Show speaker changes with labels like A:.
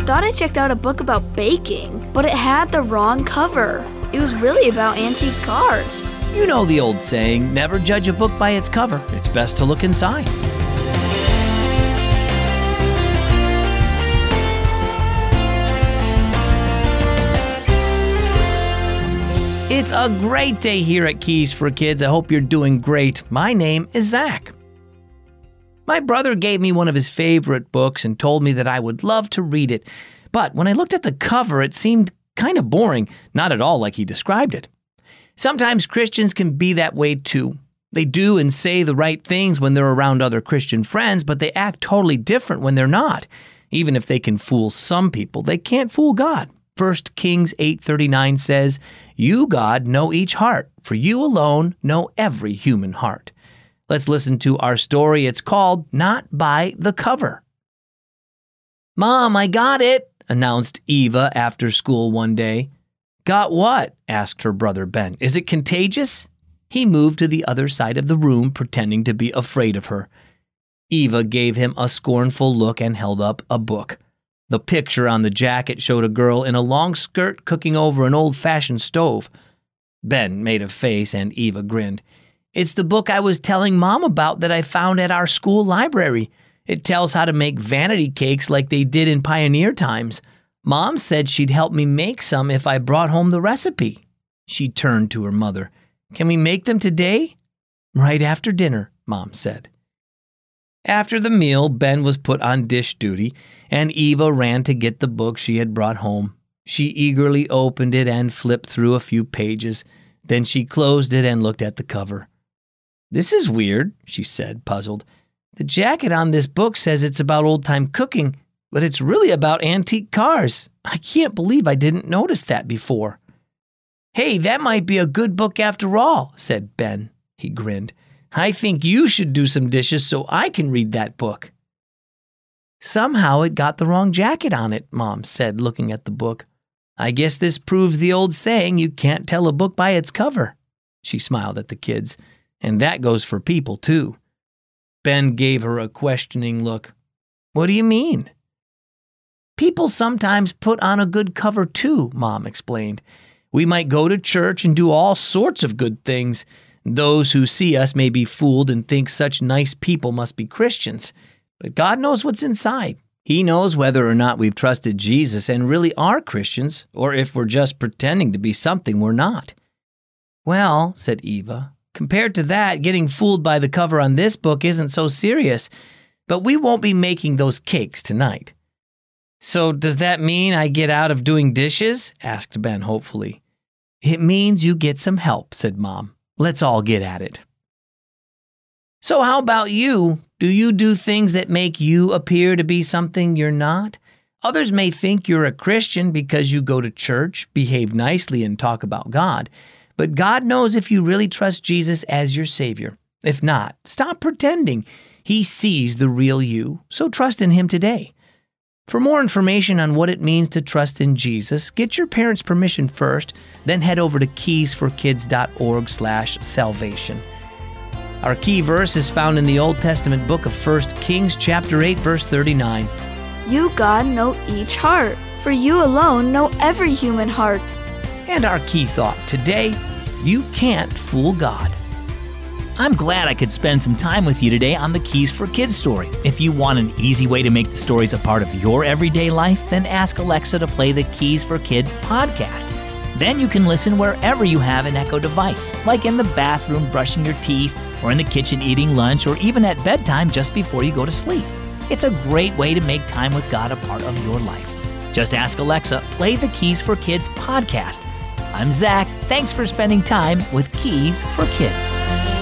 A: thought I checked out a book about baking, but it had the wrong cover. It was really about antique cars.
B: You know the old saying never judge a book by its cover, it's best to look inside. It's a great day here at Keys for Kids. I hope you're doing great. My name is Zach. My brother gave me one of his favorite books and told me that I would love to read it. But when I looked at the cover, it seemed kind of boring, not at all like he described it. Sometimes Christians can be that way too. They do and say the right things when they're around other Christian friends, but they act totally different when they're not. Even if they can fool some people, they can't fool God. 1 Kings 8:39 says, "You God know each heart, for you alone know every human heart." Let's listen to our story. It's called Not by the Cover. Mom, I got it, announced Eva after school one day. Got what? asked her brother Ben. Is it contagious? He moved to the other side of the room, pretending to be afraid of her. Eva gave him a scornful look and held up a book. The picture on the jacket showed a girl in a long skirt cooking over an old fashioned stove. Ben made a face and Eva grinned. It's the book I was telling Mom about that I found at our school library. It tells how to make vanity cakes like they did in pioneer times. Mom said she'd help me make some if I brought home the recipe. She turned to her mother. Can we make them today? Right after dinner, Mom said. After the meal, Ben was put on dish duty, and Eva ran to get the book she had brought home. She eagerly opened it and flipped through a few pages. Then she closed it and looked at the cover. This is weird, she said, puzzled. The jacket on this book says it's about old time cooking, but it's really about antique cars. I can't believe I didn't notice that before. Hey, that might be a good book after all, said Ben. He grinned. I think you should do some dishes so I can read that book. Somehow it got the wrong jacket on it, Mom said, looking at the book. I guess this proves the old saying you can't tell a book by its cover. She smiled at the kids. And that goes for people, too. Ben gave her a questioning look. What do you mean? People sometimes put on a good cover, too, Mom explained. We might go to church and do all sorts of good things. Those who see us may be fooled and think such nice people must be Christians. But God knows what's inside. He knows whether or not we've trusted Jesus and really are Christians, or if we're just pretending to be something we're not. Well, said Eva, compared to that, getting fooled by the cover on this book isn't so serious. But we won't be making those cakes tonight. So, does that mean I get out of doing dishes? asked Ben hopefully. It means you get some help, said Mom. Let's all get at it. So, how about you? Do you do things that make you appear to be something you're not? Others may think you're a Christian because you go to church, behave nicely, and talk about God. But God knows if you really trust Jesus as your Savior. If not, stop pretending. He sees the real you, so trust in Him today. For more information on what it means to trust in Jesus, get your parents' permission first, then head over to keysforkids.org/salvation. Our key verse is found in the Old Testament book of 1 Kings chapter 8 verse 39.
A: You, God, know each heart, for you alone know every human heart.
B: And our key thought today, you can't fool God.
C: I'm glad I could spend some time with you today on the Keys for Kids story. If you want an easy way to make the stories a part of your everyday life, then ask Alexa to play the Keys for Kids podcast. Then you can listen wherever you have an Echo device, like in the bathroom brushing your teeth, or in the kitchen eating lunch, or even at bedtime just before you go to sleep. It's a great way to make time with God a part of your life. Just ask Alexa, play the Keys for Kids podcast. I'm Zach. Thanks for spending time with Keys for Kids.